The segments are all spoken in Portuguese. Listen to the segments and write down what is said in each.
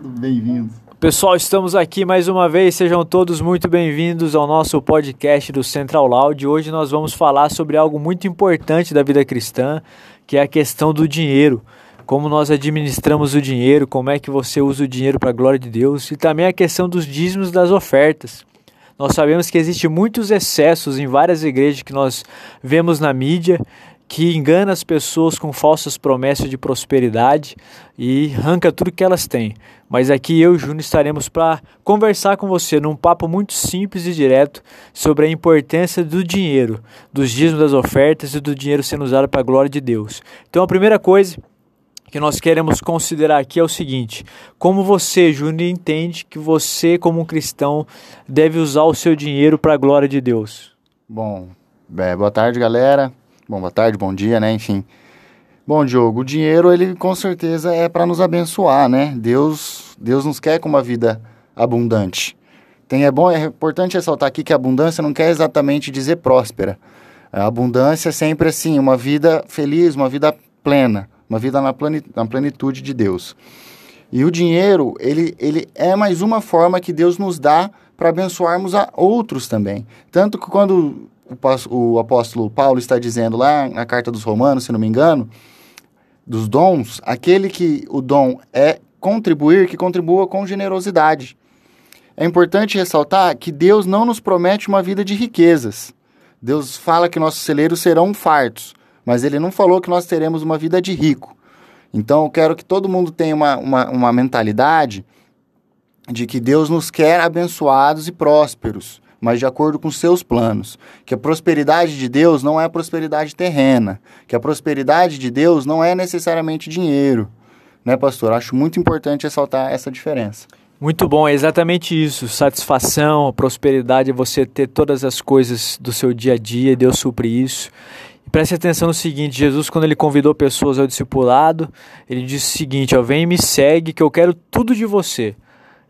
tudo bem-vindos. Pessoal, estamos aqui mais uma vez. Sejam todos muito bem-vindos ao nosso podcast do Central Loud. Hoje nós vamos falar sobre algo muito importante da vida cristã, que é a questão do dinheiro. Como nós administramos o dinheiro, como é que você usa o dinheiro para a glória de Deus e também a questão dos dízimos das ofertas. Nós sabemos que existe muitos excessos em várias igrejas que nós vemos na mídia que engana as pessoas com falsas promessas de prosperidade e arranca tudo que elas têm. Mas aqui eu e o Júnior estaremos para conversar com você num papo muito simples e direto sobre a importância do dinheiro, dos dízimos das ofertas e do dinheiro sendo usado para a glória de Deus. Então a primeira coisa que nós queremos considerar aqui é o seguinte: como você, Júnior, entende que você, como um cristão, deve usar o seu dinheiro para a glória de Deus? Bom, é, boa tarde, galera. Bom, boa tarde, bom dia, né? Enfim. Bom, Diogo, o dinheiro, ele com certeza é para nos abençoar, né? Deus, Deus nos quer com uma vida abundante. Tem, é bom, é importante ressaltar aqui que abundância não quer exatamente dizer próspera. A abundância é sempre assim, uma vida feliz, uma vida plena, uma vida na, na plenitude de Deus. E o dinheiro, ele, ele é mais uma forma que Deus nos dá para abençoarmos a outros também. Tanto que quando o apóstolo Paulo está dizendo lá na carta dos Romanos, se não me engano, dos dons, aquele que o dom é contribuir, que contribua com generosidade. É importante ressaltar que Deus não nos promete uma vida de riquezas. Deus fala que nossos celeiros serão fartos, mas ele não falou que nós teremos uma vida de rico. Então, eu quero que todo mundo tenha uma, uma, uma mentalidade de que Deus nos quer abençoados e prósperos mas de acordo com seus planos. Que a prosperidade de Deus não é prosperidade terrena, que a prosperidade de Deus não é necessariamente dinheiro. Né, pastor? Acho muito importante ressaltar essa diferença. Muito bom, é exatamente isso. Satisfação, prosperidade é você ter todas as coisas do seu dia a dia, Deus supre isso. E preste atenção no seguinte: Jesus, quando ele convidou pessoas ao discipulado, ele disse o seguinte: ó, vem e me segue, que eu quero tudo de você.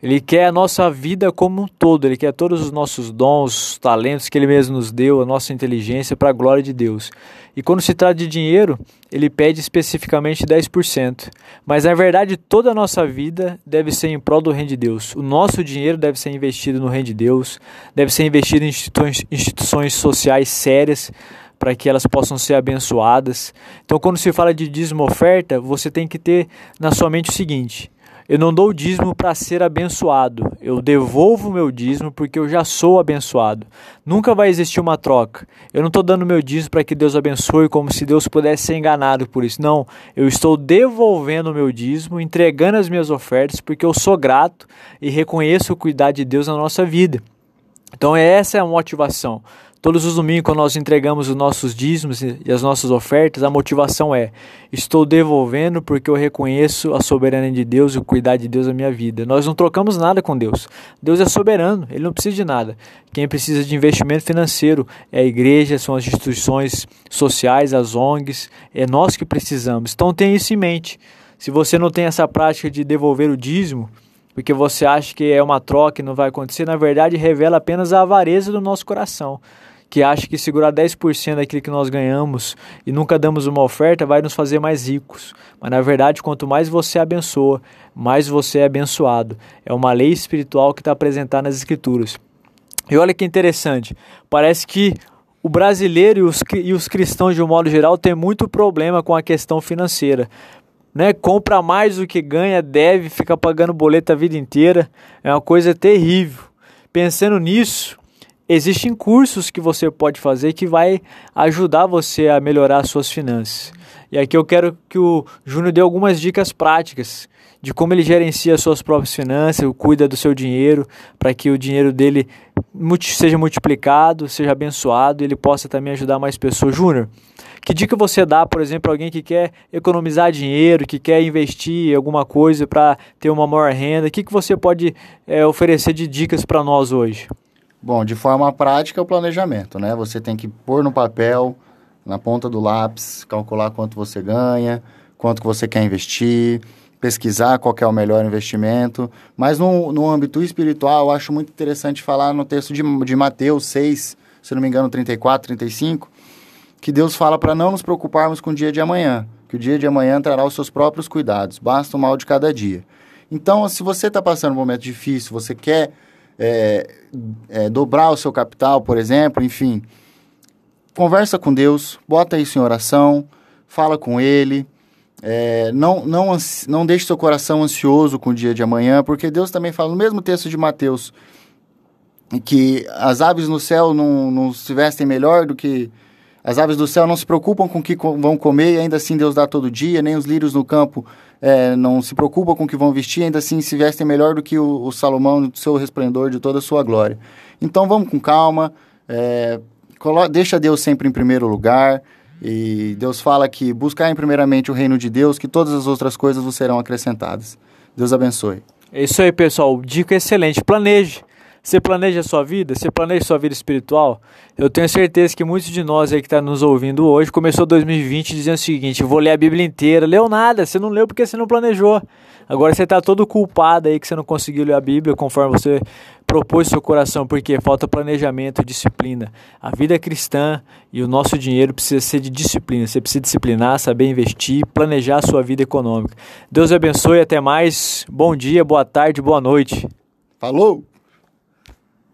Ele quer a nossa vida como um todo, ele quer todos os nossos dons, os talentos que ele mesmo nos deu, a nossa inteligência para a glória de Deus. E quando se trata de dinheiro, ele pede especificamente 10%. Mas na verdade, toda a nossa vida deve ser em prol do reino de Deus. O nosso dinheiro deve ser investido no reino de Deus, deve ser investido em instituições, instituições sociais sérias para que elas possam ser abençoadas. Então, quando se fala de dízimo oferta, você tem que ter na sua mente o seguinte: eu não dou dízimo para ser abençoado. Eu devolvo meu dízimo porque eu já sou abençoado. Nunca vai existir uma troca. Eu não estou dando meu dízimo para que Deus abençoe como se Deus pudesse ser enganado por isso. Não, eu estou devolvendo o meu dízimo, entregando as minhas ofertas porque eu sou grato e reconheço o cuidado de Deus na nossa vida. Então essa é a motivação. Todos os domingos, quando nós entregamos os nossos dízimos e as nossas ofertas, a motivação é: estou devolvendo porque eu reconheço a soberania de Deus e o cuidado de Deus na minha vida. Nós não trocamos nada com Deus. Deus é soberano, ele não precisa de nada. Quem precisa de investimento financeiro é a igreja, são as instituições sociais, as ONGs, é nós que precisamos. Então tenha isso em mente. Se você não tem essa prática de devolver o dízimo, porque você acha que é uma troca e não vai acontecer, na verdade revela apenas a avareza do nosso coração que acha que segurar 10% daquilo que nós ganhamos e nunca damos uma oferta vai nos fazer mais ricos. Mas na verdade, quanto mais você abençoa, mais você é abençoado. É uma lei espiritual que está apresentada nas Escrituras. E olha que interessante, parece que o brasileiro e os, e os cristãos, de um modo geral, têm muito problema com a questão financeira. Né, compra mais do que ganha, deve, fica pagando boleto a vida inteira. É uma coisa terrível. Pensando nisso, existem cursos que você pode fazer que vai ajudar você a melhorar as suas finanças. E aqui eu quero que o Júnior dê algumas dicas práticas de como ele gerencia as suas próprias finanças, cuida do seu dinheiro, para que o dinheiro dele seja multiplicado, seja abençoado e ele possa também ajudar mais pessoas. Júnior, que dica você dá, por exemplo, alguém que quer economizar dinheiro, que quer investir em alguma coisa para ter uma maior renda? O que, que você pode é, oferecer de dicas para nós hoje? Bom, de forma prática, o planejamento, né? Você tem que pôr no papel, na ponta do lápis, calcular quanto você ganha, quanto que você quer investir, pesquisar qual é o melhor investimento. Mas no, no âmbito espiritual, eu acho muito interessante falar no texto de, de Mateus 6, se não me engano, 34, 35, que Deus fala para não nos preocuparmos com o dia de amanhã, que o dia de amanhã trará os seus próprios cuidados, basta o mal de cada dia. Então, se você está passando um momento difícil, você quer é, é, dobrar o seu capital, por exemplo, enfim, conversa com Deus, bota isso em oração, fala com Ele. É, não, não, não deixe seu coração ansioso com o dia de amanhã, porque Deus também fala no mesmo texto de Mateus que as aves no céu não, não se vestem melhor do que. As aves do céu não se preocupam com o que vão comer, e ainda assim Deus dá todo dia, nem os lírios no campo é, não se preocupam com o que vão vestir, ainda assim se vestem melhor do que o, o Salomão, do seu resplendor, de toda a sua glória. Então vamos com calma, é, deixa Deus sempre em primeiro lugar, e Deus fala que buscar primeiramente o reino de Deus, que todas as outras coisas vos serão acrescentadas. Deus abençoe. É isso aí, pessoal. Dica excelente. Planeje. Você planeja a sua vida? Você planeja a sua vida espiritual? Eu tenho certeza que muitos de nós aí que estão tá nos ouvindo hoje começou 2020 dizendo o seguinte: vou ler a Bíblia inteira. Leu nada, você não leu porque você não planejou. Agora você está todo culpado aí que você não conseguiu ler a Bíblia conforme você propôs seu coração, porque falta planejamento, disciplina. A vida cristã e o nosso dinheiro precisa ser de disciplina. Você precisa disciplinar, saber investir, planejar a sua vida econômica. Deus abençoe, até mais. Bom dia, boa tarde, boa noite. Falou!